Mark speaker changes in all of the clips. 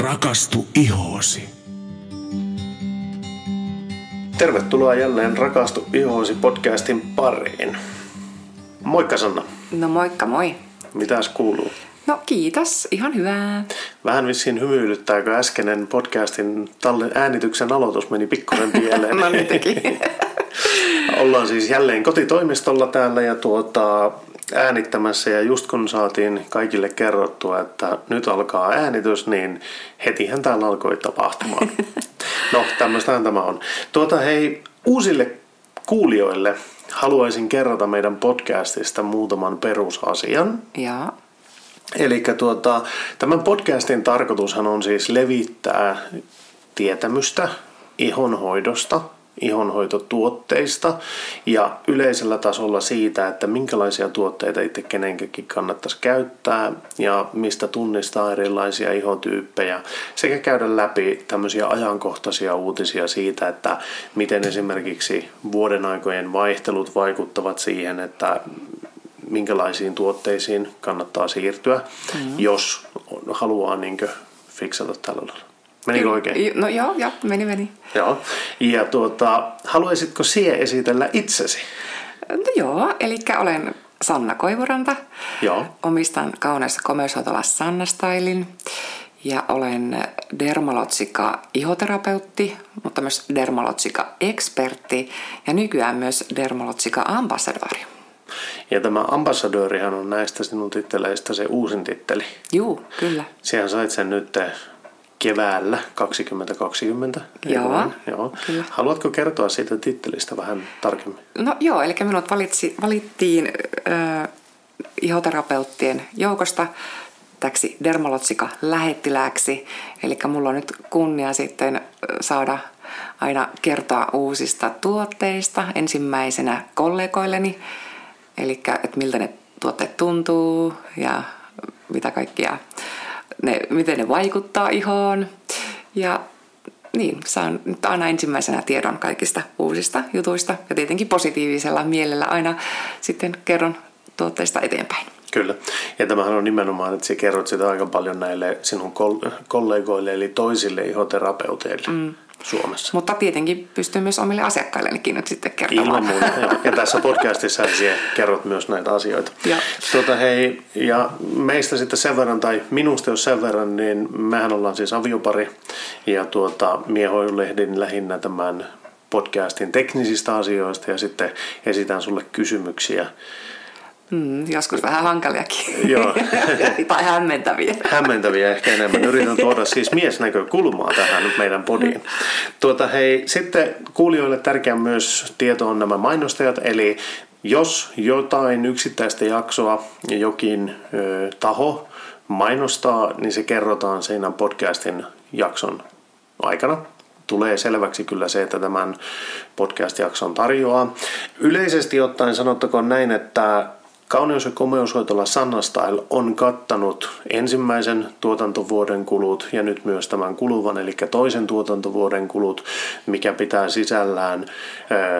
Speaker 1: Rakastu ihoosi.
Speaker 2: Tervetuloa jälleen Rakastu ihoosi podcastin pariin. Moikka Sanna.
Speaker 3: No moikka moi.
Speaker 2: Mitäs kuuluu?
Speaker 3: No kiitos, ihan hyvää.
Speaker 2: Vähän vissiin hymyilyttääkö äskeinen podcastin talle- äänityksen aloitus meni pikkusen pieleen.
Speaker 3: no niin teki.
Speaker 2: Ollaan siis jälleen kotitoimistolla täällä ja tuota, äänittämässä ja just kun saatiin kaikille kerrottua, että nyt alkaa äänitys, niin hetihän täällä alkoi tapahtumaan. No, tämmöistähän tämä on. Tuota hei, uusille kuulijoille haluaisin kerrata meidän podcastista muutaman perusasian.
Speaker 3: Joo.
Speaker 2: Eli tuota, tämän podcastin tarkoitushan on siis levittää tietämystä ihonhoidosta, ihonhoitotuotteista ja yleisellä tasolla siitä, että minkälaisia tuotteita itse kenenkäkin kannattaisi käyttää ja mistä tunnistaa erilaisia ihotyyppejä sekä käydä läpi tämmöisiä ajankohtaisia uutisia siitä, että miten esimerkiksi vuoden aikojen vaihtelut vaikuttavat siihen, että minkälaisiin tuotteisiin kannattaa siirtyä, mm-hmm. jos haluaa niin fiksata tällä lailla. Menikö oikein?
Speaker 3: No joo, joo, meni, meni.
Speaker 2: Joo. Ja tuota, haluaisitko sie esitellä itsesi?
Speaker 3: No joo, eli olen Sanna Koivuranta.
Speaker 2: Joo.
Speaker 3: Omistan kauneessa komeushoitola Sanna Stylin. Ja olen dermalotsika ihoterapeutti, mutta myös dermalotsika ekspertti ja nykyään myös dermalotsika ambassadori.
Speaker 2: Ja tämä ambassadöörihan on näistä sinun titteleistä se uusin titteli.
Speaker 3: Juu, kyllä.
Speaker 2: Sehän sait sen nyt keväällä 2020.
Speaker 3: Joo,
Speaker 2: joo. Kyllä. Haluatko kertoa siitä tittelistä vähän tarkemmin?
Speaker 3: No joo, eli minut valitsi, valittiin äh, ihoterapeuttien joukosta täksi dermalotsika lähettilääksi. Eli mulla on nyt kunnia sitten saada aina kertoa uusista tuotteista ensimmäisenä kollegoilleni. Eli että miltä ne tuotteet tuntuu ja mitä kaikkia ne, miten ne vaikuttaa ihoon. Ja niin, saan nyt aina ensimmäisenä tiedon kaikista uusista jutuista ja tietenkin positiivisella mielellä aina sitten kerron tuotteista eteenpäin.
Speaker 2: Kyllä. Ja tämähän on nimenomaan, että sä kerrot sitä aika paljon näille sinun kollegoille eli toisille ihoterapeuteille. Mm. Suomessa.
Speaker 3: Mutta tietenkin pystyy myös omille asiakkaillenikin nyt sitten kertomaan.
Speaker 2: Ilman muuta, Ja tässä podcastissa kerrot myös näitä asioita.
Speaker 3: Ja.
Speaker 2: Tuota, hei, ja meistä sitten sen verran, tai minusta jos sen verran, niin mehän ollaan siis aviopari. Ja tuota, mie lehdin lähinnä tämän podcastin teknisistä asioista ja sitten esitän sulle kysymyksiä
Speaker 3: Mm, joskus vähän hankaliakin.
Speaker 2: Joo.
Speaker 3: tai hämmentäviä.
Speaker 2: hämmentäviä ehkä enemmän. Yritän tuoda siis miesnäkökulmaa tähän meidän podiin. Tuota, hei, sitten kuulijoille tärkeä myös tieto on nämä mainostajat, eli jos jotain yksittäistä jaksoa ja jokin ö, taho mainostaa, niin se kerrotaan siinä podcastin jakson aikana tulee selväksi kyllä se, että tämän podcast-jakson tarjoaa. Yleisesti ottaen sanottakoon näin, että Kauneus- ja komeushoitola Sanna Style on kattanut ensimmäisen tuotantovuoden kulut ja nyt myös tämän kuluvan, eli toisen tuotantovuoden kulut, mikä pitää sisällään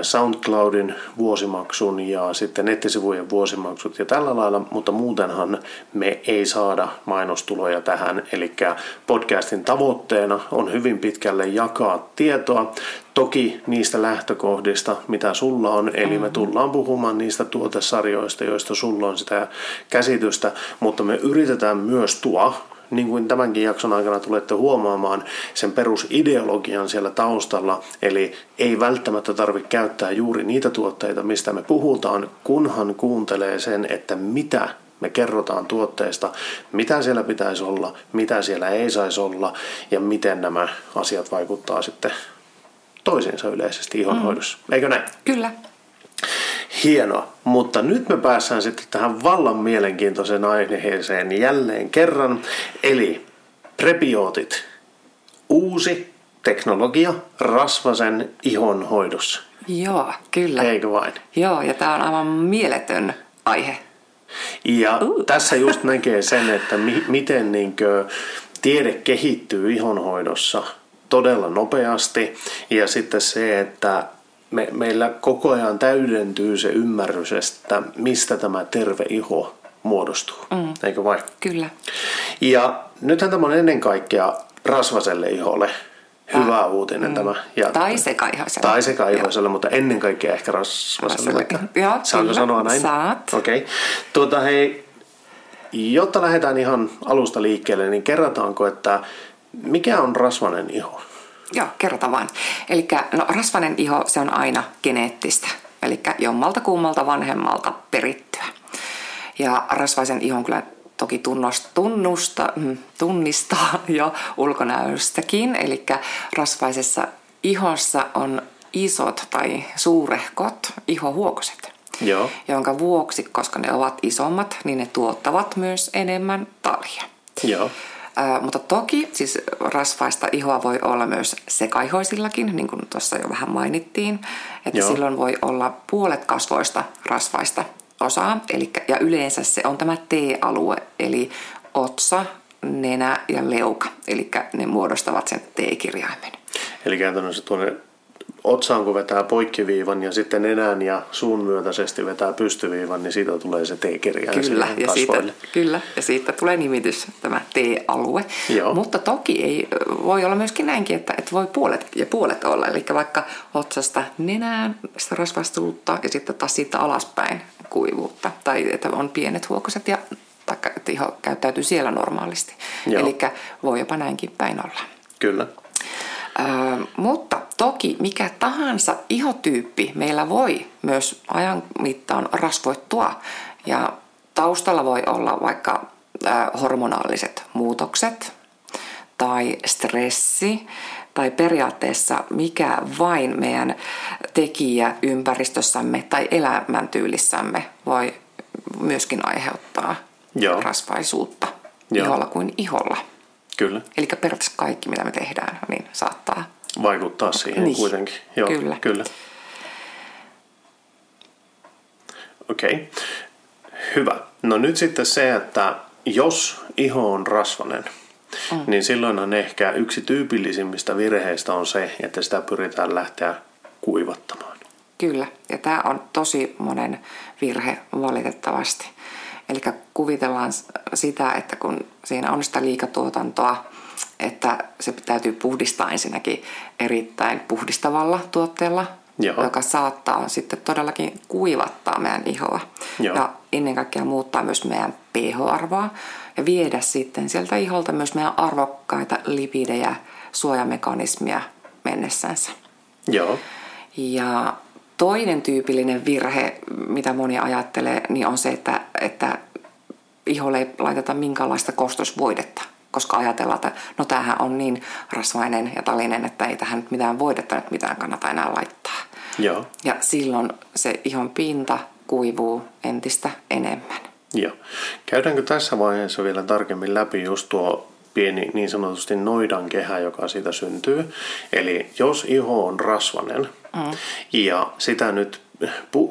Speaker 2: SoundCloudin vuosimaksun ja sitten nettisivujen vuosimaksut ja tällä lailla, mutta muutenhan me ei saada mainostuloja tähän, eli podcastin tavoitteena on hyvin pitkälle jakaa tietoa, Toki niistä lähtökohdista, mitä sulla on, eli me mm-hmm. tullaan puhumaan niistä tuotesarjoista, joista sulla on sitä käsitystä, mutta me yritetään myös tuo, niin kuin tämänkin jakson aikana tulette huomaamaan, sen perusideologian siellä taustalla, eli ei välttämättä tarvitse käyttää juuri niitä tuotteita, mistä me puhutaan, kunhan kuuntelee sen, että mitä me kerrotaan tuotteista, mitä siellä pitäisi olla, mitä siellä ei saisi olla ja miten nämä asiat vaikuttaa sitten toisiinsa yleisesti ihonhoidossa. Mm. Eikö näin?
Speaker 3: Kyllä.
Speaker 2: Hienoa, mutta nyt me päässään sitten tähän vallan mielenkiintoisen aiheeseen jälleen kerran. Eli prebiootit, uusi teknologia rasvasen ihonhoidossa.
Speaker 3: Joo, kyllä.
Speaker 2: Eikö vain?
Speaker 3: Joo, ja tämä on aivan mieletön aihe.
Speaker 2: Ja uh. tässä just näkee sen, että mi- miten niinkö tiede kehittyy ihonhoidossa – todella nopeasti ja sitten se, että me, meillä koko ajan täydentyy se ymmärrys, että mistä tämä terve iho muodostuu, mm. eikö vai?
Speaker 3: Kyllä.
Speaker 2: Ja nythän tämä on ennen kaikkea rasvaselle iholle hyvä
Speaker 3: Tai-
Speaker 2: uutinen tämä. Ja,
Speaker 3: Tai sekaihoiselle.
Speaker 2: Tai sekaihoiselle, mutta ennen kaikkea ehkä rasvaselle.
Speaker 3: Rasvaselle. Joo,
Speaker 2: Saanko
Speaker 3: kyllä.
Speaker 2: sanoa näin?
Speaker 3: Saat.
Speaker 2: Okei. Okay. Tuota, hei, jotta lähdetään ihan alusta liikkeelle, niin kerrotaanko, että mikä on rasvanen iho?
Speaker 3: Joo, kerrotaan vaan. Eli no, rasvanen iho, se on aina geneettistä. Eli jommalta kummalta vanhemmalta perittyä. Ja rasvaisen ihon kyllä toki tunnosta, tunnusta, mm, tunnistaa jo ulkonäöstäkin. Eli rasvaisessa ihossa on isot tai suurehkot ihohuokoset.
Speaker 2: Joo.
Speaker 3: Jonka vuoksi, koska ne ovat isommat, niin ne tuottavat myös enemmän talia.
Speaker 2: Joo.
Speaker 3: Ää, mutta toki siis rasvaista ihoa voi olla myös sekaihoisillakin, niin kuin tuossa jo vähän mainittiin. Että
Speaker 2: Joo.
Speaker 3: silloin voi olla puolet kasvoista rasvaista osaa. Elikkä, ja yleensä se on tämä T-alue, eli otsa, nenä ja leuka. Eli ne muodostavat sen T-kirjaimen.
Speaker 2: Eli käytännössä tuonne otsaan, kun vetää poikkiviivan ja sitten nenän ja suun myötäisesti vetää pystyviivan, niin siitä tulee se T-kirjain
Speaker 3: Kyllä ja, siitä, kyllä, ja siitä tulee nimitys, tämä T-alue.
Speaker 2: Joo.
Speaker 3: Mutta toki ei, voi olla myöskin näinkin, että, että voi puolet ja puolet olla. Eli vaikka otsasta nenään sitä rasvastuutta ja sitten taas siitä alaspäin kuivuutta. Tai että on pienet huokoset ja taikka, että iho käyttäytyy siellä normaalisti. Eli voi jopa näinkin päin olla.
Speaker 2: Kyllä.
Speaker 3: Ö, mutta toki mikä tahansa ihotyyppi meillä voi myös ajan mittaan rasvoittua. Ja taustalla voi olla vaikka ö, hormonaaliset muutokset tai stressi tai periaatteessa mikä vain meidän tekijä ympäristössämme tai elämäntyylissämme voi myöskin aiheuttaa
Speaker 2: Joo.
Speaker 3: rasvaisuutta
Speaker 2: Joo.
Speaker 3: iholla kuin iholla.
Speaker 2: Kyllä.
Speaker 3: Eli periaatteessa kaikki, mitä me tehdään, niin saattaa.
Speaker 2: Vaikuttaa siihen
Speaker 3: Niin.
Speaker 2: kuitenkin. Joo,
Speaker 3: Kyllä.
Speaker 2: kyllä. Okei. Okay. Hyvä. No nyt sitten se, että jos iho on rasvanen, mm. niin silloinhan ehkä yksi tyypillisimmistä virheistä on se, että sitä pyritään lähteä kuivattamaan.
Speaker 3: Kyllä, ja tämä on tosi monen virhe valitettavasti. Eli kuvitellaan sitä, että kun siinä on sitä liikatuotantoa, että se täytyy puhdistaa ensinnäkin erittäin puhdistavalla tuotteella,
Speaker 2: Joo.
Speaker 3: joka saattaa sitten todellakin kuivattaa meidän ihoa.
Speaker 2: Joo.
Speaker 3: Ja ennen kaikkea muuttaa myös meidän pH-arvoa ja viedä sitten sieltä iholta myös meidän arvokkaita lipidejä, suojamekanismia mennessänsä.
Speaker 2: Joo.
Speaker 3: Ja toinen tyypillinen virhe, mitä moni ajattelee, niin on se, että, että iholle ei laiteta minkäänlaista kostosvoidetta, koska ajatellaan, että no tämähän on niin rasvainen ja talinen, että ei tähän nyt mitään voidetta nyt mitään kannata enää laittaa.
Speaker 2: Joo.
Speaker 3: Ja silloin se ihon pinta kuivuu entistä enemmän.
Speaker 2: Joo. Käydäänkö tässä vaiheessa vielä tarkemmin läpi just tuo pieni niin sanotusti noidan kehä, joka siitä syntyy. Eli jos iho on rasvanen mm. ja sitä nyt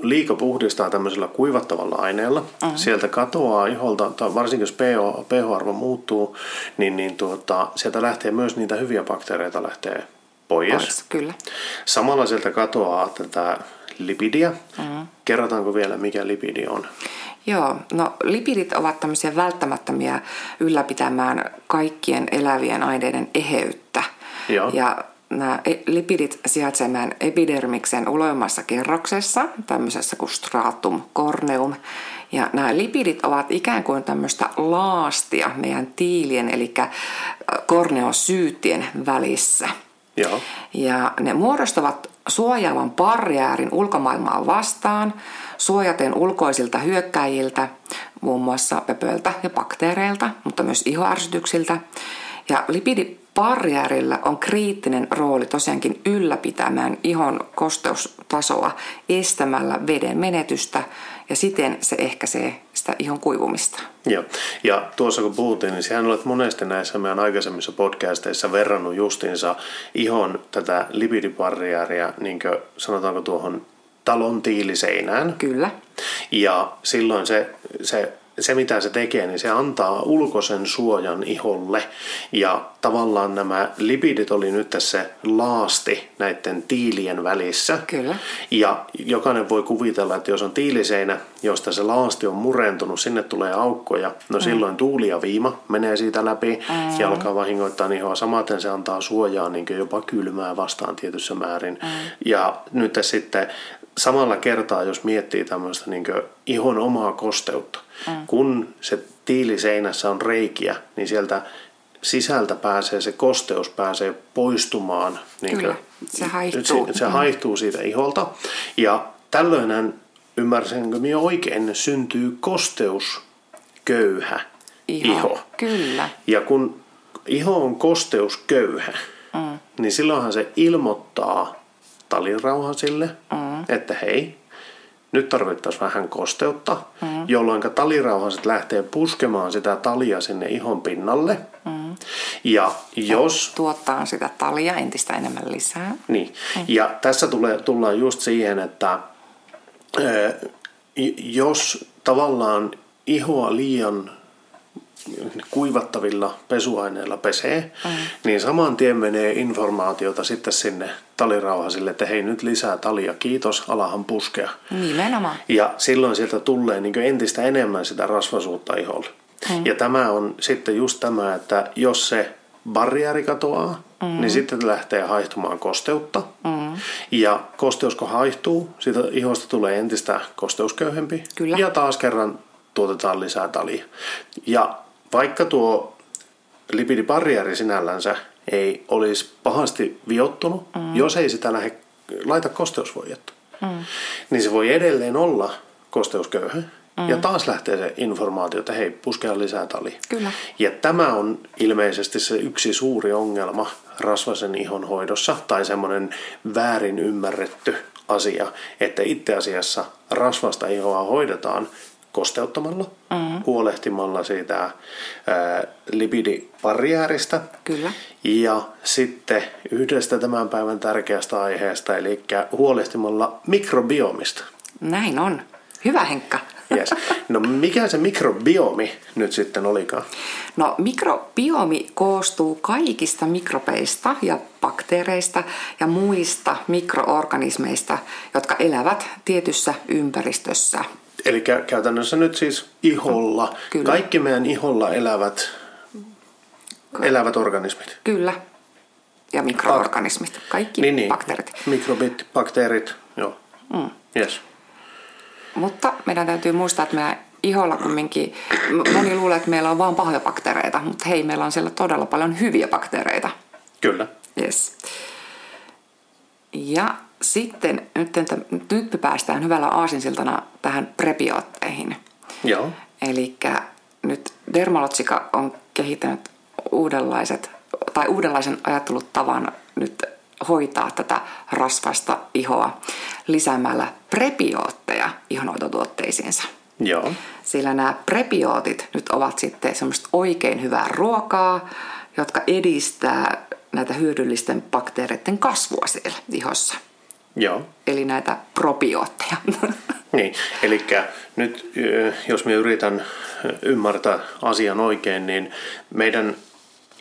Speaker 2: liika puhdistaa tämmöisellä kuivattavalla aineella, mm. sieltä katoaa iholta, tai varsinkin jos pH, pH-arvo muuttuu, niin, niin tuota, sieltä lähtee myös niitä hyviä bakteereita lähtee pois.
Speaker 3: Pois, kyllä.
Speaker 2: Samalla sieltä katoaa tätä lipidiä. Mm. Kerrotaanko vielä, mikä lipidi on?
Speaker 3: Joo, no lipidit ovat tämmöisiä välttämättömiä ylläpitämään kaikkien elävien aineiden eheyttä.
Speaker 2: Joo.
Speaker 3: Ja nämä e- lipidit sijaitsevat meidän epidermiksen uloimmassa kerroksessa, tämmöisessä kuin stratum corneum. Ja nämä lipidit ovat ikään kuin tämmöistä laastia meidän tiilien, eli korneosyyttien välissä.
Speaker 2: Joo.
Speaker 3: Ja ne muodostavat suojaavan barriäärin ulkomaailmaa vastaan, suojaten ulkoisilta hyökkäjiltä, muun muassa pöpöiltä ja bakteereilta, mutta myös ihoärsytyksiltä. Ja lipidibarriärillä on kriittinen rooli tosiaankin ylläpitämään ihon kosteustasoa estämällä veden menetystä ja siten se ehkäisee sitä ihon kuivumista.
Speaker 2: Joo. Ja tuossa kun puhuttiin, niin sehän olet monesti näissä meidän aikaisemmissa podcasteissa verrannut justiinsa ihon tätä lipidibarriäriä, niin kuin sanotaanko tuohon talon tiiliseinään.
Speaker 3: Kyllä.
Speaker 2: Ja silloin se, se se mitä se tekee, niin se antaa ulkoisen suojan iholle ja tavallaan nämä lipidit oli nyt tässä laasti näiden tiilien välissä.
Speaker 3: Kyllä.
Speaker 2: Ja jokainen voi kuvitella, että jos on tiiliseinä, josta se laasti on murentunut, sinne tulee aukkoja, no mm. silloin tuuli ja viima menee siitä läpi mm. ja alkaa vahingoittaa ihoa. Samaten se antaa suojaa niin jopa kylmää vastaan tietyssä määrin. Mm. Ja nyt sitten samalla kertaa, jos miettii tämmöistä niin ihon omaa kosteutta, mm. kun se tiiliseinässä on reikiä, niin sieltä sisältä pääsee se kosteus pääsee poistumaan. Niin
Speaker 3: Kyllä, se haihtuu.
Speaker 2: Se, se haihtuu siitä iholta. Ja tällöinhän, ymmärsinkö minä oikein, syntyy kosteusköyhä iho. iho.
Speaker 3: Kyllä.
Speaker 2: Ja kun iho on kosteusköyhä, mm. niin silloinhan se ilmoittaa talirauhasille, mm. että hei, nyt tarvittaisiin vähän kosteutta, mm. jolloin talirauhaset lähtee puskemaan sitä talia sinne ihon pinnalle. Mm. Ja jos...
Speaker 3: Ja tuottaa sitä talia entistä enemmän lisää.
Speaker 2: Niin. Mm. Ja tässä tulee, tullaan just siihen, että jos tavallaan ihoa liian kuivattavilla pesuaineilla pesee, mm. niin saman tien menee informaatiota sitten sinne talirauhasille, että hei nyt lisää talia, kiitos, alahan puskea.
Speaker 3: Nimenomaan.
Speaker 2: Ja silloin sieltä tulee niin entistä enemmän sitä rasvasuutta iholle. Mm. Ja tämä on sitten just tämä, että jos se barriäri katoaa, mm. niin sitten lähtee haihtumaan kosteutta. Mm. Ja kosteus kun haihtuu, siitä ihosta tulee entistä kosteusköyhempi.
Speaker 3: Kyllä.
Speaker 2: Ja taas kerran tuotetaan lisää talia. Ja vaikka tuo lipidibarrieri sinällänsä ei olisi pahasti viottunut, mm. jos ei sitä lähde, laita kosteusvoidetta, mm. niin se voi edelleen olla kosteusköyhä. Mm. Ja taas lähtee se informaatio, että hei, puskea lisää tali.
Speaker 3: Kyllä.
Speaker 2: Ja tämä on ilmeisesti se yksi suuri ongelma rasvasen ihon hoidossa, tai semmoinen väärin ymmärretty asia, että itse asiassa rasvasta ihoa hoidetaan kosteuttamalla, mm. huolehtimalla siitä ää, lipidibarriääristä.
Speaker 3: Kyllä.
Speaker 2: Ja sitten yhdestä tämän päivän tärkeästä aiheesta, eli huolehtimalla mikrobiomista.
Speaker 3: Näin on. Hyvä Henkka.
Speaker 2: Yes. No mikä se mikrobiomi nyt sitten olikaan?
Speaker 3: No mikrobiomi koostuu kaikista mikrobeista ja bakteereista ja muista mikroorganismeista, jotka elävät tietyssä ympäristössä
Speaker 2: Eli käytännössä nyt siis iholla, Kyllä. kaikki meidän iholla elävät, elävät organismit.
Speaker 3: Kyllä. Ja mikroorganismit, kaikki niin, niin. bakteerit.
Speaker 2: Mikrobit, bakteerit, joo. Mm. Yes.
Speaker 3: Mutta meidän täytyy muistaa, että meidän iholla kumminkin, moni luulee, että meillä on vain pahoja bakteereita, mutta hei, meillä on siellä todella paljon hyviä bakteereita.
Speaker 2: Kyllä.
Speaker 3: Yes. Ja sitten nyt, nyt me päästään hyvällä aasinsiltana tähän prebiootteihin.
Speaker 2: Joo.
Speaker 3: Eli nyt Dermalotsika on kehittänyt uudenlaiset, tai uudenlaisen ajattelutavan nyt hoitaa tätä rasvasta ihoa lisäämällä prebiootteja ihonhoitotuotteisiinsa.
Speaker 2: Joo.
Speaker 3: Sillä nämä prebiootit nyt ovat sitten semmoista oikein hyvää ruokaa, jotka edistää näitä hyödyllisten bakteereiden kasvua siellä ihossa.
Speaker 2: Joo.
Speaker 3: Eli näitä probiootteja.
Speaker 2: Niin, eli nyt jos me yritän ymmärtää asian oikein, niin meidän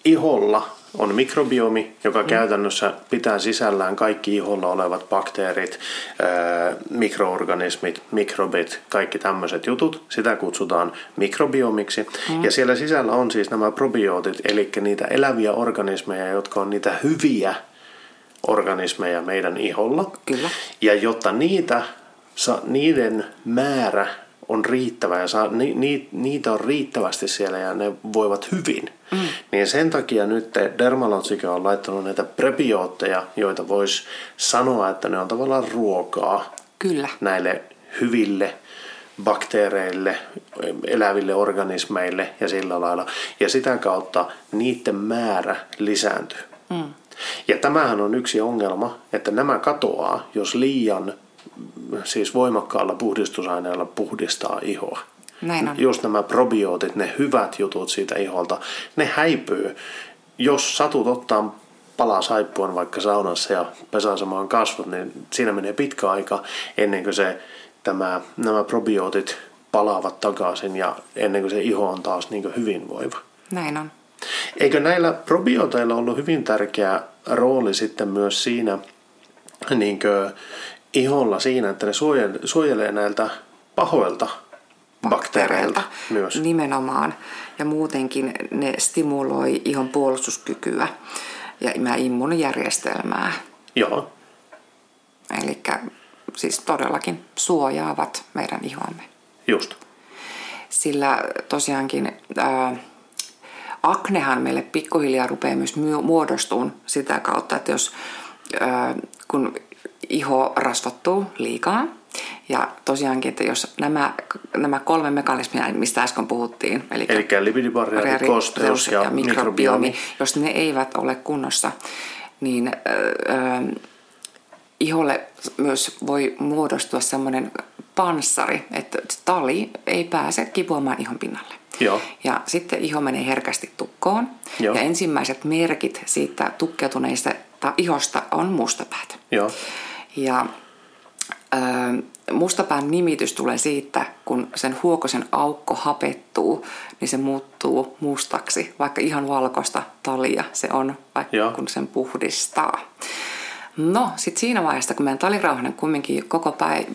Speaker 2: iholla on mikrobiomi, joka mm. käytännössä pitää sisällään kaikki iholla olevat bakteerit, mikroorganismit, mikrobit, kaikki tämmöiset jutut. Sitä kutsutaan mikrobiomiksi. Mm. Ja siellä sisällä on siis nämä probiootit, eli niitä eläviä organismeja, jotka on niitä hyviä organismeja meidän iholla.
Speaker 3: Kyllä.
Speaker 2: Ja jotta niitä, niiden määrä on riittävä ja saa, ni, ni, niitä on riittävästi siellä ja ne voivat hyvin, mm. niin sen takia nyt Dermalotsike on laittanut näitä prebiootteja, joita voisi sanoa, että ne on tavallaan ruokaa
Speaker 3: Kyllä.
Speaker 2: näille hyville bakteereille, eläville organismeille ja sillä lailla. Ja sitä kautta niiden määrä lisääntyy. Mm. Ja tämähän on yksi ongelma, että nämä katoaa, jos liian siis voimakkaalla puhdistusaineella puhdistaa ihoa.
Speaker 3: Näin on.
Speaker 2: Just nämä probiootit, ne hyvät jutut siitä iholta, ne häipyy. Jos satut ottaa palaa saippuan vaikka saunassa ja pesäasemaan kasvot, niin siinä menee pitkä aika ennen kuin se, tämä, nämä probiootit palaavat takaisin ja ennen kuin se iho on taas niin hyvinvoiva.
Speaker 3: Näin on.
Speaker 2: Eikö näillä probioteilla ollut hyvin tärkeä rooli sitten myös siinä niin iholla siinä, että ne suojelee näiltä pahoilta bakteereilta myös.
Speaker 3: Nimenomaan. Ja muutenkin ne stimuloi ihon puolustuskykyä ja immunojärjestelmää.
Speaker 2: Joo.
Speaker 3: Eli siis todellakin suojaavat meidän ihoamme.
Speaker 2: Just.
Speaker 3: Sillä tosiaankin ää, aknehan meille pikkuhiljaa rupeaa myös muodostumaan sitä kautta, että jos kun iho rasvattuu liikaa, ja tosiaankin, että jos nämä, nämä kolme mekanismia, mistä äsken puhuttiin,
Speaker 2: eli, eli lipidibarrieri, kosteus ja, ja mikrobiomi, mikrobiomi,
Speaker 3: jos ne eivät ole kunnossa, niin äh, iholle myös voi muodostua semmoinen panssari, että tali ei pääse kipuamaan ihon pinnalle.
Speaker 2: Joo.
Speaker 3: Ja sitten iho menee herkästi tukkoon. Joo. Ja ensimmäiset merkit siitä tukkeutuneista ihosta on mustapäät.
Speaker 2: Joo.
Speaker 3: Ja mustapään nimitys tulee siitä, kun sen huokosen aukko hapettuu, niin se muuttuu mustaksi, vaikka ihan valkoista talia se on, vaikka Joo. kun sen puhdistaa. No, sitten siinä vaiheessa, kun meidän talirauhanen kumminkin koko päivä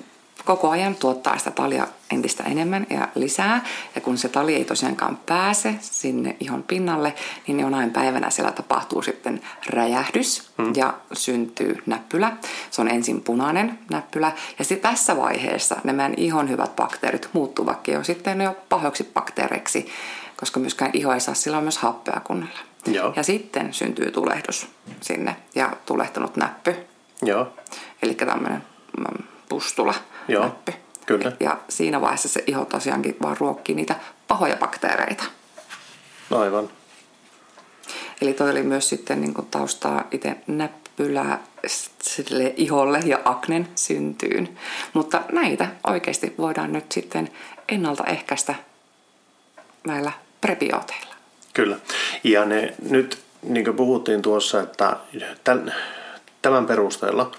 Speaker 3: koko ajan tuottaa sitä talia entistä enemmän ja lisää. Ja kun se tali ei tosiaankaan pääse sinne ihon pinnalle, niin jonain päivänä siellä tapahtuu sitten räjähdys hmm. ja syntyy näppylä. Se on ensin punainen näppylä. Ja sitten tässä vaiheessa meidän ihon hyvät bakteerit muuttuvatkin jo sitten jo pahoiksi bakteereiksi, koska myöskään iho ei saa silloin myös happea kunnolla.
Speaker 2: Joo.
Speaker 3: Ja sitten syntyy tulehdus sinne ja tulehtunut näppy.
Speaker 2: Joo.
Speaker 3: Eli tämmöinen mm, pustula
Speaker 2: Joo,
Speaker 3: näppy.
Speaker 2: Kyllä.
Speaker 3: Ja siinä vaiheessa se iho tosiaankin vaan ruokkii niitä pahoja bakteereita.
Speaker 2: Aivan.
Speaker 3: Eli toi oli myös sitten niin kuin taustaa itse näppylää sille iholle ja aknen syntyyn. Mutta näitä oikeasti voidaan nyt sitten ennaltaehkäistä näillä prebiooteilla.
Speaker 2: Kyllä. Ja ne nyt, niin kuin puhuttiin tuossa, että tämän perusteella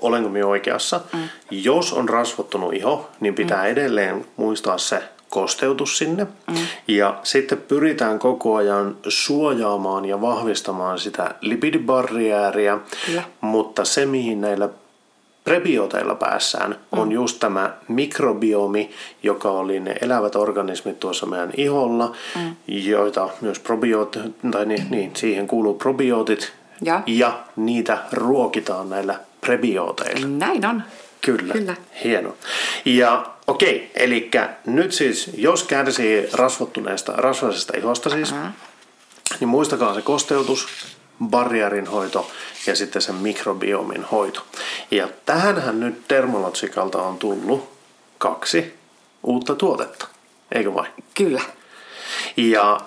Speaker 2: olenko minä oikeassa. Mm. Jos on rasvottunut iho, niin pitää mm. edelleen muistaa se kosteutus sinne. Mm. Ja sitten pyritään koko ajan suojaamaan ja vahvistamaan sitä lipidibarriääriä. Kyllä. Mutta se, mihin näillä prebioteilla päässään, mm. on just tämä mikrobiomi, joka oli ne elävät organismit tuossa meidän iholla, mm. joita myös probioot, tai niin, niin, siihen kuuluu probiootit, ja. ja niitä ruokitaan näillä prebiooteilla.
Speaker 3: Näin on.
Speaker 2: Kyllä. Kyllä. Hieno. Ja okei, eli nyt siis, jos kärsii rasvottuneesta, rasvaisesta ihosta siis, uh-huh. niin muistakaa se kosteutus, barriarin hoito ja sitten sen mikrobiomin hoito. Ja tähänhän nyt Dermalotsikalta on tullut kaksi uutta tuotetta, eikö vain?
Speaker 3: Kyllä.
Speaker 2: Ja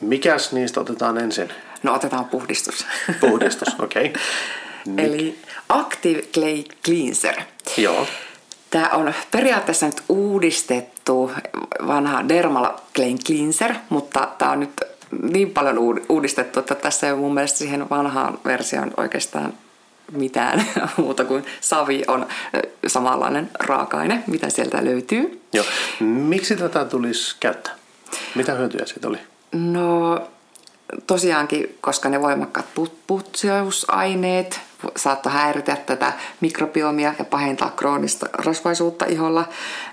Speaker 2: mikäs niistä otetaan ensin?
Speaker 3: No otetaan puhdistus.
Speaker 2: Puhdistus, okei. Okay.
Speaker 3: Eli Active Clay Cleanser.
Speaker 2: Joo.
Speaker 3: Tämä on periaatteessa nyt uudistettu vanha Dermala Clay Cleanser, mutta tämä on nyt niin paljon uudistettu, että tässä ei ole mun mielestä siihen vanhaan versioon oikeastaan mitään muuta kuin savi on samanlainen raaka-aine, mitä sieltä löytyy.
Speaker 2: Joo. Miksi tätä tulisi käyttää? Mitä hyötyjä siitä oli?
Speaker 3: No tosiaankin, koska ne voimakkaat putseusaineet saattoi häiritä tätä mikrobiomia ja pahentaa kroonista rasvaisuutta iholla,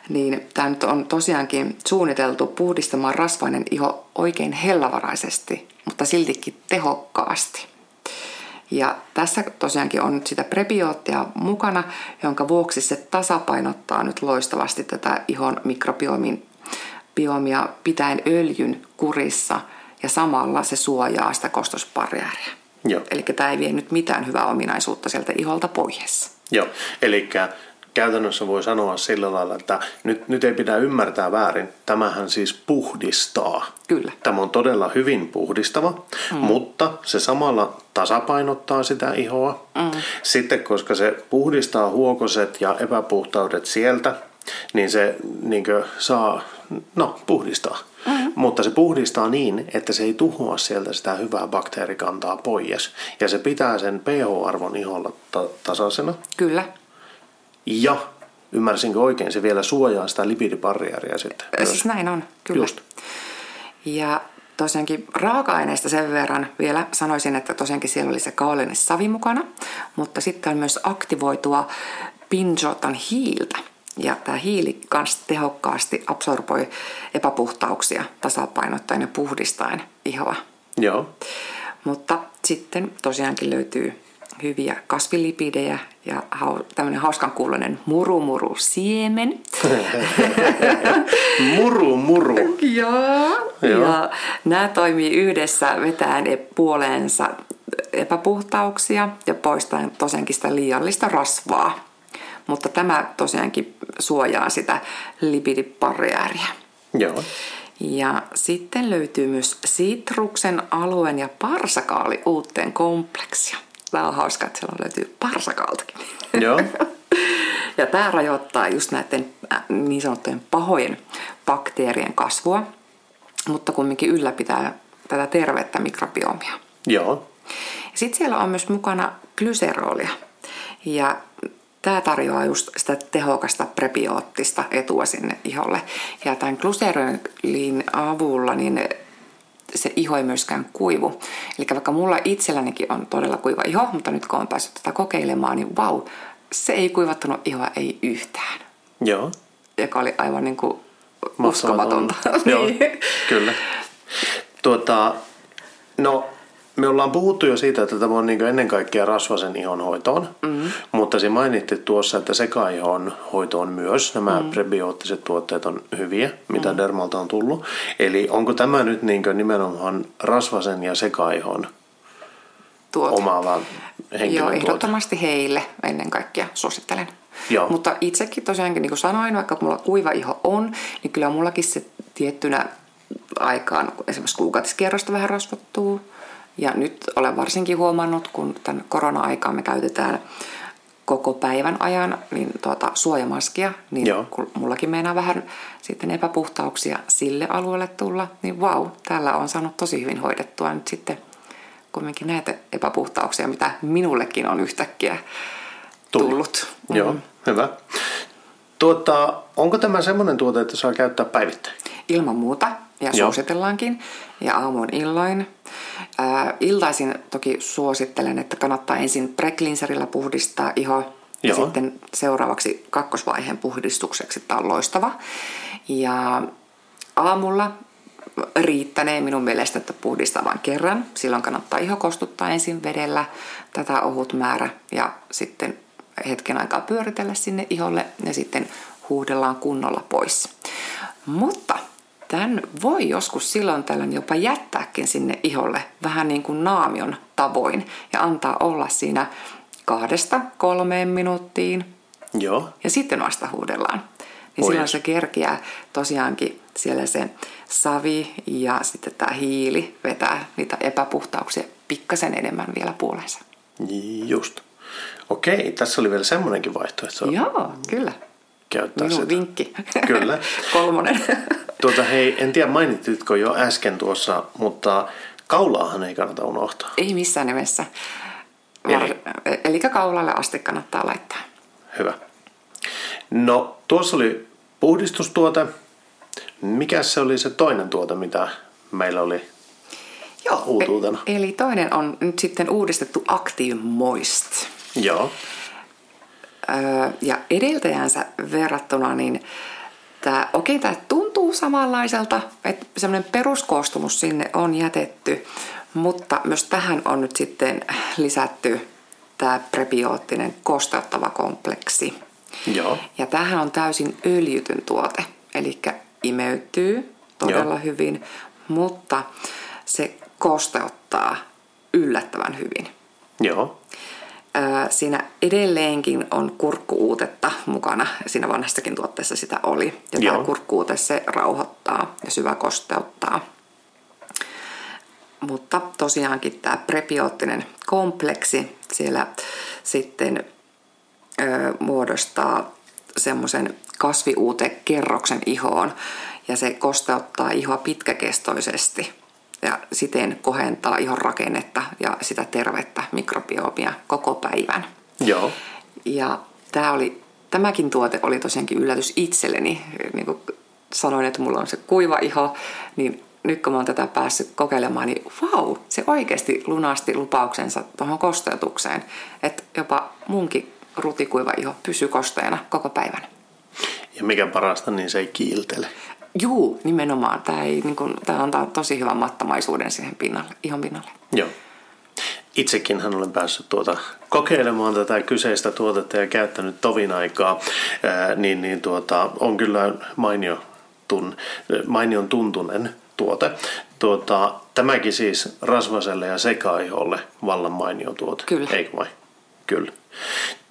Speaker 3: niin tämä nyt on tosiaankin suunniteltu puhdistamaan rasvainen iho oikein hellavaraisesti, mutta siltikin tehokkaasti. Ja tässä tosiaankin on nyt sitä prebioottia mukana, jonka vuoksi se tasapainottaa nyt loistavasti tätä ihon mikrobiomin biomia pitäen öljyn kurissa ja samalla se suojaa sitä kostosbarriäriä.
Speaker 2: Joo.
Speaker 3: Eli tämä ei vie nyt mitään hyvää ominaisuutta sieltä iholta pois.
Speaker 2: Joo, eli käytännössä voi sanoa sillä lailla, että nyt, nyt ei pidä ymmärtää väärin. Tämähän siis puhdistaa.
Speaker 3: Kyllä.
Speaker 2: Tämä on todella hyvin puhdistava, mm. mutta se samalla tasapainottaa sitä ihoa. Mm. Sitten koska se puhdistaa huokoset ja epäpuhtaudet sieltä, niin se niin saa no, puhdistaa. Mm-hmm. Mutta se puhdistaa niin, että se ei tuhoa sieltä sitä hyvää bakteerikantaa pois. Ja se pitää sen pH-arvon iholla ta- tasaisena.
Speaker 3: Kyllä.
Speaker 2: Ja ymmärsinkö oikein, se vielä suojaa sitä lipidibarriäriä sitten.
Speaker 3: Myös. Siis näin on, kyllä.
Speaker 2: Just.
Speaker 3: Ja tosiaankin raaka-aineista sen verran vielä sanoisin, että tosiaankin siellä oli se kaolinen savi mukana, mutta sitten on myös aktivoitua pinjotan hiiltä. Ja tämä hiili kanssa tehokkaasti absorboi epäpuhtauksia tasapainottaen ja puhdistaen ihoa.
Speaker 2: Joo.
Speaker 3: Mutta sitten tosiaankin löytyy hyviä kasvilipidejä ja tämmöinen hauskan kuulonen murumuru siemen.
Speaker 2: muru muru.
Speaker 3: Joo. Ja nämä toimii yhdessä vetäen puoleensa epäpuhtauksia ja poistaen tosiaankin sitä liiallista rasvaa. Mutta tämä tosiaankin suojaa sitä lipidibarriääriä.
Speaker 2: Joo.
Speaker 3: Ja sitten löytyy myös sitruksen, alueen ja parsakaali uuteen kompleksia. Tämä on hauska, että siellä löytyy parsakaaltakin.
Speaker 2: Joo.
Speaker 3: ja tämä rajoittaa just näiden äh, niin sanottujen pahojen bakteerien kasvua, mutta kumminkin ylläpitää tätä tervettä mikrobiomia.
Speaker 2: Joo.
Speaker 3: Sitten siellä on myös mukana glyserolia. Ja tämä tarjoaa just sitä tehokasta prebioottista etua sinne iholle. Ja tämän glyserolin avulla niin se iho ei myöskään kuivu. Eli vaikka mulla itsellänikin on todella kuiva iho, mutta nyt kun on päässyt tätä kokeilemaan, niin vau, se ei kuivattanut ihoa ei yhtään.
Speaker 2: Joo.
Speaker 3: Joka oli aivan niin kuin uskomatonta.
Speaker 2: Joo, kyllä. Tuota, no, me ollaan puhuttu jo siitä, että tämä on niin ennen kaikkea rasvasen ihon hoitoon, mm-hmm. mutta se mainitti tuossa, että sekaihon hoitoon myös nämä mm-hmm. prebioottiset tuotteet on hyviä, mitä mm-hmm. Dermalta on tullut. Eli onko tämä nyt niin nimenomaan rasvasen ja sekaihon Tuote. omaava henkilön
Speaker 3: Joo, ehdottomasti tuote. heille ennen kaikkea suosittelen.
Speaker 2: Joo.
Speaker 3: Mutta itsekin tosiaankin, niin kuin sanoin, vaikka mulla kuiva iho on, niin kyllä mullakin se tiettynä aikaan, esimerkiksi kuukautiskierrosta vähän rasvattuu, ja nyt olen varsinkin huomannut, kun tämän korona-aikaan me käytetään koko päivän ajan niin tuota, suojamaskia, niin Joo. kun mullakin meinaa vähän sitten epäpuhtauksia sille alueelle tulla, niin vau, täällä on saanut tosi hyvin hoidettua nyt sitten kumminkin näitä epäpuhtauksia, mitä minullekin on yhtäkkiä tullut. tullut.
Speaker 2: Joo, mm. hyvä. Tuota, onko tämä semmoinen tuote, että saa käyttää päivittäin?
Speaker 3: Ilman muuta, ja Joo. suositellaankin, ja aamuin illoin. Ää, iltaisin toki suosittelen, että kannattaa ensin preklinserillä puhdistaa iho, Joo. ja sitten seuraavaksi kakkosvaiheen puhdistukseksi. Tämä on loistava. Ja aamulla riittänee minun mielestä, että puhdistaa vain kerran. Silloin kannattaa iho kostuttaa ensin vedellä tätä ohut määrä ja sitten hetken aikaa pyöritellä sinne iholle ja sitten huudellaan kunnolla pois. Mutta tämän voi joskus silloin tällöin jopa jättääkin sinne iholle vähän niin kuin naamion tavoin ja antaa olla siinä kahdesta kolmeen minuuttiin.
Speaker 2: Joo.
Speaker 3: Ja sitten vasta huudellaan. Niin silloin se kerkiää tosiaankin siellä se savi ja sitten tämä hiili vetää niitä epäpuhtauksia pikkasen enemmän vielä puolensa.
Speaker 2: Just. Okei, tässä oli vielä semmoinenkin vaihtoehto.
Speaker 3: Joo, kyllä.
Speaker 2: Käyttää
Speaker 3: Minun sitä. vinkki.
Speaker 2: Kyllä.
Speaker 3: Kolmonen.
Speaker 2: Tuota, hei, en tiedä mainitsitko jo äsken tuossa, mutta kaulaahan ei kannata unohtaa.
Speaker 3: Ei missään nimessä. Eli, Eli kaulalle asti kannattaa laittaa.
Speaker 2: Hyvä. No, tuossa oli puhdistustuote. Mikä se oli se toinen tuote, mitä meillä oli
Speaker 3: Joo,
Speaker 2: uutuutena?
Speaker 3: E- eli toinen on nyt sitten uudistettu Active Moist.
Speaker 2: Joo.
Speaker 3: Ja edeltäjänsä verrattuna, niin tämä, okei, tämä tuntuu samanlaiselta, että semmoinen peruskoostumus sinne on jätetty, mutta myös tähän on nyt sitten lisätty tämä prebioottinen kosteuttava kompleksi.
Speaker 2: Joo.
Speaker 3: Ja tämähän on täysin öljytyn tuote, eli imeytyy todella Joo. hyvin, mutta se kosteuttaa yllättävän hyvin.
Speaker 2: Joo.
Speaker 3: Siinä edelleenkin on kurkkuuutetta mukana. Siinä vanhassakin tuotteessa sitä oli. Ja Joo. tämä kurkkuute se rauhoittaa ja syvä kosteuttaa. Mutta tosiaankin tämä prebioottinen kompleksi siellä sitten ö, muodostaa semmoisen kasviuutekerroksen ihoon ja se kosteuttaa ihoa pitkäkestoisesti ja siten kohentaa ihon rakennetta ja sitä tervettä mikrobiomia koko päivän.
Speaker 2: Joo.
Speaker 3: Ja tämä oli tämäkin tuote oli tosiaankin yllätys itselleni. Niin kuin sanoin, että mulla on se kuiva iho, niin nyt kun mä oon tätä päässyt kokeilemaan, niin vau, se oikeasti lunasti lupauksensa tuohon kosteutukseen. Että jopa munkin rutikuiva iho pysyy kosteena koko päivän.
Speaker 2: Ja mikä parasta, niin se ei kiiltele.
Speaker 3: Juu, nimenomaan. Tämä, ei, niin kuin, tämä antaa tosi hyvän mattamaisuuden siihen pinnalle, ihon pinnalle.
Speaker 2: Joo. Itsekin hän olen päässyt tuota kokeilemaan tätä kyseistä tuotetta ja käyttänyt tovin aikaa, ää, niin, niin tuota, on kyllä mainio, tun, mainion tuntunen tuote. Tuota, tämäkin siis rasvaselle ja sekaiholle vallan mainio tuote.
Speaker 3: Kyllä.
Speaker 2: Eikö vai? Kyllä.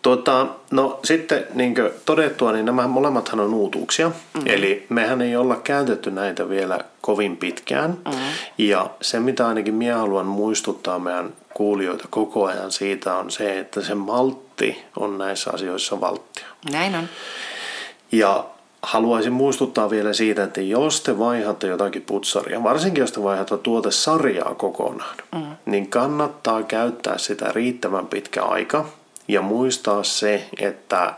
Speaker 2: Tuota, no sitten niin todettua, niin nämä molemmathan on uutuuksia. Mm-hmm. Eli mehän ei olla käytetty näitä vielä kovin pitkään. Mm-hmm. Ja se, mitä ainakin minä haluan muistuttaa meidän kuulijoita koko ajan siitä, on se, että se maltti on näissä asioissa valttia.
Speaker 3: Näin on.
Speaker 2: Ja haluaisin muistuttaa vielä siitä, että jos te vaihatte jotakin putsaria, varsinkin jos te vaihatte tuotesarjaa kokonaan, mm. niin kannattaa käyttää sitä riittävän pitkä aika ja muistaa se, että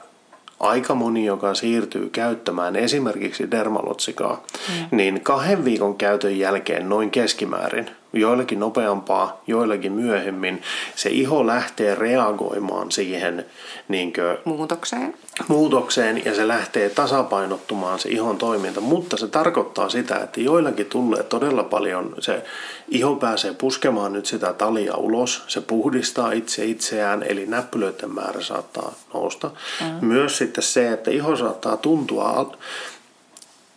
Speaker 2: aika moni, joka siirtyy käyttämään esimerkiksi dermalotsikaa, mm. niin kahden viikon käytön jälkeen noin keskimäärin, joillakin nopeampaa, joillakin myöhemmin, se iho lähtee reagoimaan siihen niin kuin,
Speaker 3: Muutokseen.
Speaker 2: muutokseen ja se lähtee tasapainottumaan se ihon toiminta, mutta se tarkoittaa sitä, että joillakin tulee todella paljon, se iho pääsee puskemaan nyt sitä talia ulos, se puhdistaa itse itseään, eli näppylöiden määrä saattaa nousta. Mm. Myös sitten se, että iho saattaa tuntua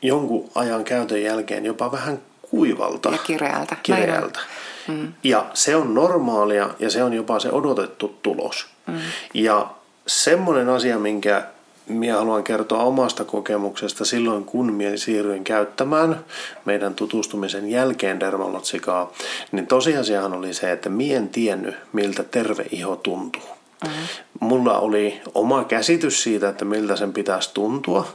Speaker 2: jonkun ajan käytön jälkeen jopa vähän kuivalta.
Speaker 3: Ja kireältä.
Speaker 2: Kireältä. Mm. Ja se on normaalia ja se on jopa se odotettu tulos. Mm. Ja semmoinen asia, minkä minä haluan kertoa omasta kokemuksesta silloin, kun minä siirryin käyttämään meidän tutustumisen jälkeen dermalotsikaa, niin tosiasiahan oli se, että minä en tiennyt, miltä terve iho tuntuu. Mm-hmm. Mulla oli oma käsitys siitä, että miltä sen pitäisi tuntua,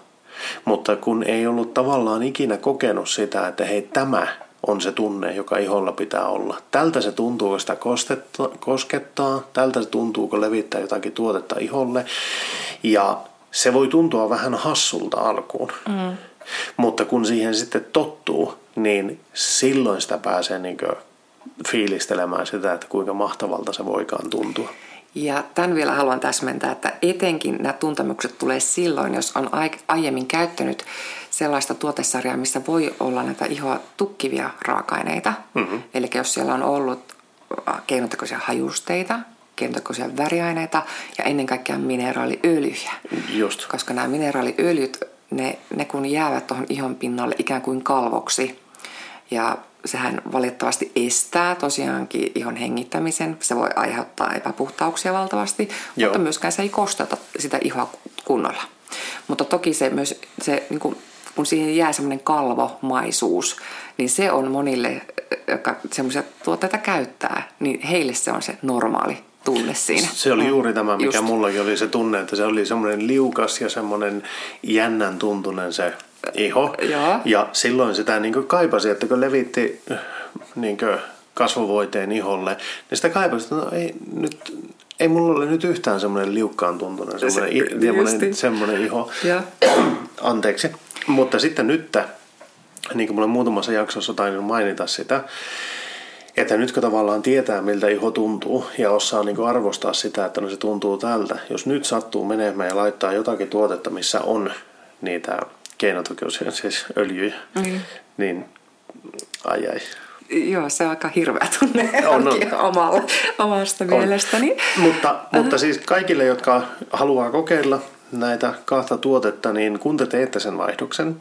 Speaker 2: mutta kun ei ollut tavallaan ikinä kokenut sitä, että hei tämä on se tunne, joka iholla pitää olla. Tältä se tuntuu, kun sitä koskettaa, tältä se tuntuu, kun levittää jotakin tuotetta iholle. Ja se voi tuntua vähän hassulta alkuun. Mm. Mutta kun siihen sitten tottuu, niin silloin sitä pääsee niin fiilistelemään sitä, että kuinka mahtavalta se voikaan tuntua.
Speaker 3: Ja tämän vielä haluan täsmentää, että etenkin nämä tuntemukset tulee silloin, jos on aiemmin käyttänyt sellaista tuotesarjaa, missä voi olla näitä ihoa tukkivia raaka-aineita. Mm-hmm. Eli jos siellä on ollut äh, keinotekoisia hajusteita, keinotekoisia väriaineita ja ennen kaikkea mineraaliöljyjä.
Speaker 2: Just.
Speaker 3: Koska nämä mineraaliöljyt, ne, ne kun jäävät tuohon ihon pinnalle ikään kuin kalvoksi ja sehän valitettavasti estää tosiaankin ihon hengittämisen. Se voi aiheuttaa epäpuhtauksia valtavasti, Joo. mutta myöskään se ei kostata sitä ihoa kunnolla. Mutta toki se myös, se, niin kun, kun siihen jää semmoinen kalvomaisuus, niin se on monille, jotka semmoisia tuotteita käyttää, niin heille se on se normaali tunne siinä.
Speaker 2: Se oli juuri tämä, mikä Just. mullakin oli se tunne, että se oli semmoinen liukas ja semmoinen jännän tuntunen se iho.
Speaker 3: Ja,
Speaker 2: ja silloin sitä niin kaipasi, että kun levitti niin kasvovoiteen iholle, niin sitä kaipasi, että no ei, nyt, ei mulla ole nyt yhtään semmoinen liukkaan tuntunen, semmoinen, se, semmoinen, semmoinen iho.
Speaker 3: Ja.
Speaker 2: Anteeksi. Mutta sitten nyt, niin kuin mulla muutamassa jaksossa tainnut mainita sitä, että nyt kun tavallaan tietää, miltä iho tuntuu ja osaa niin arvostaa sitä, että no se tuntuu tältä. Jos nyt sattuu menemään ja laittaa jotakin tuotetta, missä on niitä keinotekoisia, siis öljyjä, mm. niin ai ai.
Speaker 3: Joo, se on aika hirveä tunne on, on. Omalla, omasta on. mielestäni.
Speaker 2: Mutta, mutta siis kaikille, jotka haluaa kokeilla näitä kahta tuotetta, niin kun te teette sen vaihdoksen,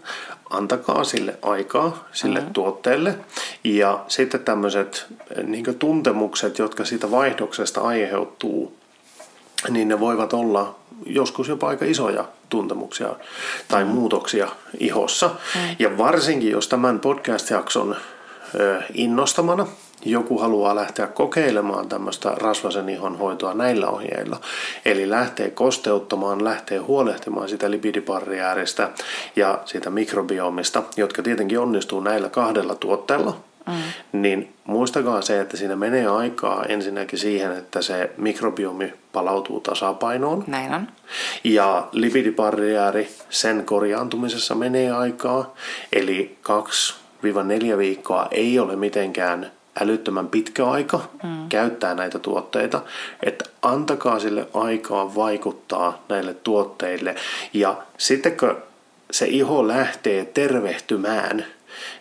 Speaker 2: antakaa sille aikaa, sille mm-hmm. tuotteelle. Ja sitten tämmöiset niin tuntemukset, jotka siitä vaihdoksesta aiheutuu, niin ne voivat olla joskus jopa aika isoja tuntemuksia tai mm. muutoksia ihossa. Mm. Ja varsinkin, jos tämän podcast-jakson innostamana joku haluaa lähteä kokeilemaan tämmöistä rasvasen ihon hoitoa näillä ohjeilla, eli lähtee kosteuttamaan, lähtee huolehtimaan sitä lipidibarriääristä ja siitä mikrobiomista, jotka tietenkin onnistuu näillä kahdella tuotteella, mm. niin muistakaa se, että siinä menee aikaa ensinnäkin siihen, että se mikrobiomi palautuu tasapainoon.
Speaker 3: Näin on.
Speaker 2: Ja lipidibarriääri, sen korjaantumisessa menee aikaa, eli 2-4 viikkoa ei ole mitenkään älyttömän pitkä aika mm. käyttää näitä tuotteita, että antakaa sille aikaa vaikuttaa näille tuotteille ja sitten kun se iho lähtee tervehtymään,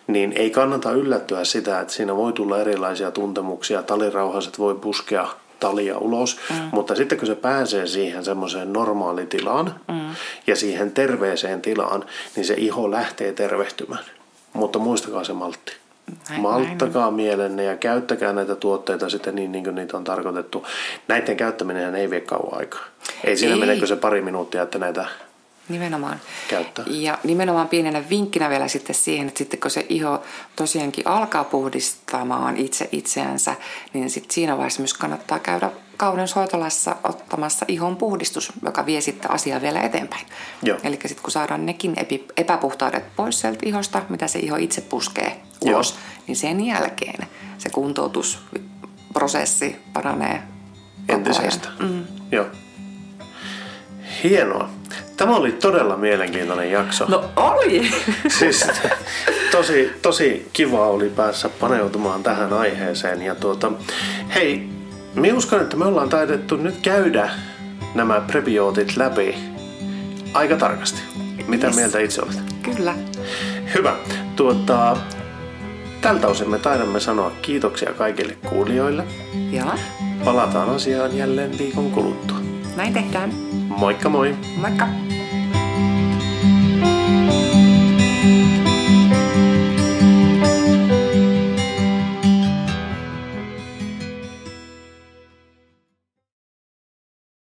Speaker 2: niin ei kannata yllättyä sitä, että siinä voi tulla erilaisia tuntemuksia, talirauhaset voi puskea talia ulos, mm. mutta sitten kun se pääsee siihen semmoiseen normaalitilaan mm. ja siihen terveeseen tilaan, niin se iho lähtee tervehtymään. Mutta muistakaa se maltti. Näin, Malttakaa näin. mielenne ja käyttäkää näitä tuotteita sitten niin, niin kuin niitä on tarkoitettu. Näiden käyttäminen ei vie kauan aikaa. Ei siinä ei. menekö se pari minuuttia, että näitä
Speaker 3: Nimenomaan.
Speaker 2: Käyttää.
Speaker 3: Ja nimenomaan pienenä vinkkinä vielä sitten siihen, että sitten kun se iho tosiaankin alkaa puhdistamaan itse itseänsä, niin sitten siinä vaiheessa myös kannattaa käydä kauden soitolassa ottamassa ihon puhdistus, joka vie sitten asiaa vielä eteenpäin. Eli sitten kun saadaan nekin epäpuhtaudet pois sieltä ihosta, mitä se iho itse puskee ulos, Joo. niin sen jälkeen se kuntoutusprosessi paranee
Speaker 2: entisestä. Mm. Joo. Hienoa. Tämä oli todella mielenkiintoinen jakso.
Speaker 3: No oli!
Speaker 2: Siis tosi, tosi kiva oli päässä paneutumaan tähän aiheeseen. Ja tuota, hei, minä uskon, että me ollaan taidettu nyt käydä nämä prebiootit läpi aika tarkasti. Mitä yes. mieltä itse olet?
Speaker 3: Kyllä.
Speaker 2: Hyvä. Tuota, tältä osin me taidamme sanoa kiitoksia kaikille kuulijoille.
Speaker 3: Ja.
Speaker 2: Palataan asiaan jälleen viikon kuluttua.
Speaker 3: Näin tehdään.
Speaker 2: Moikka moi!
Speaker 3: Moikka!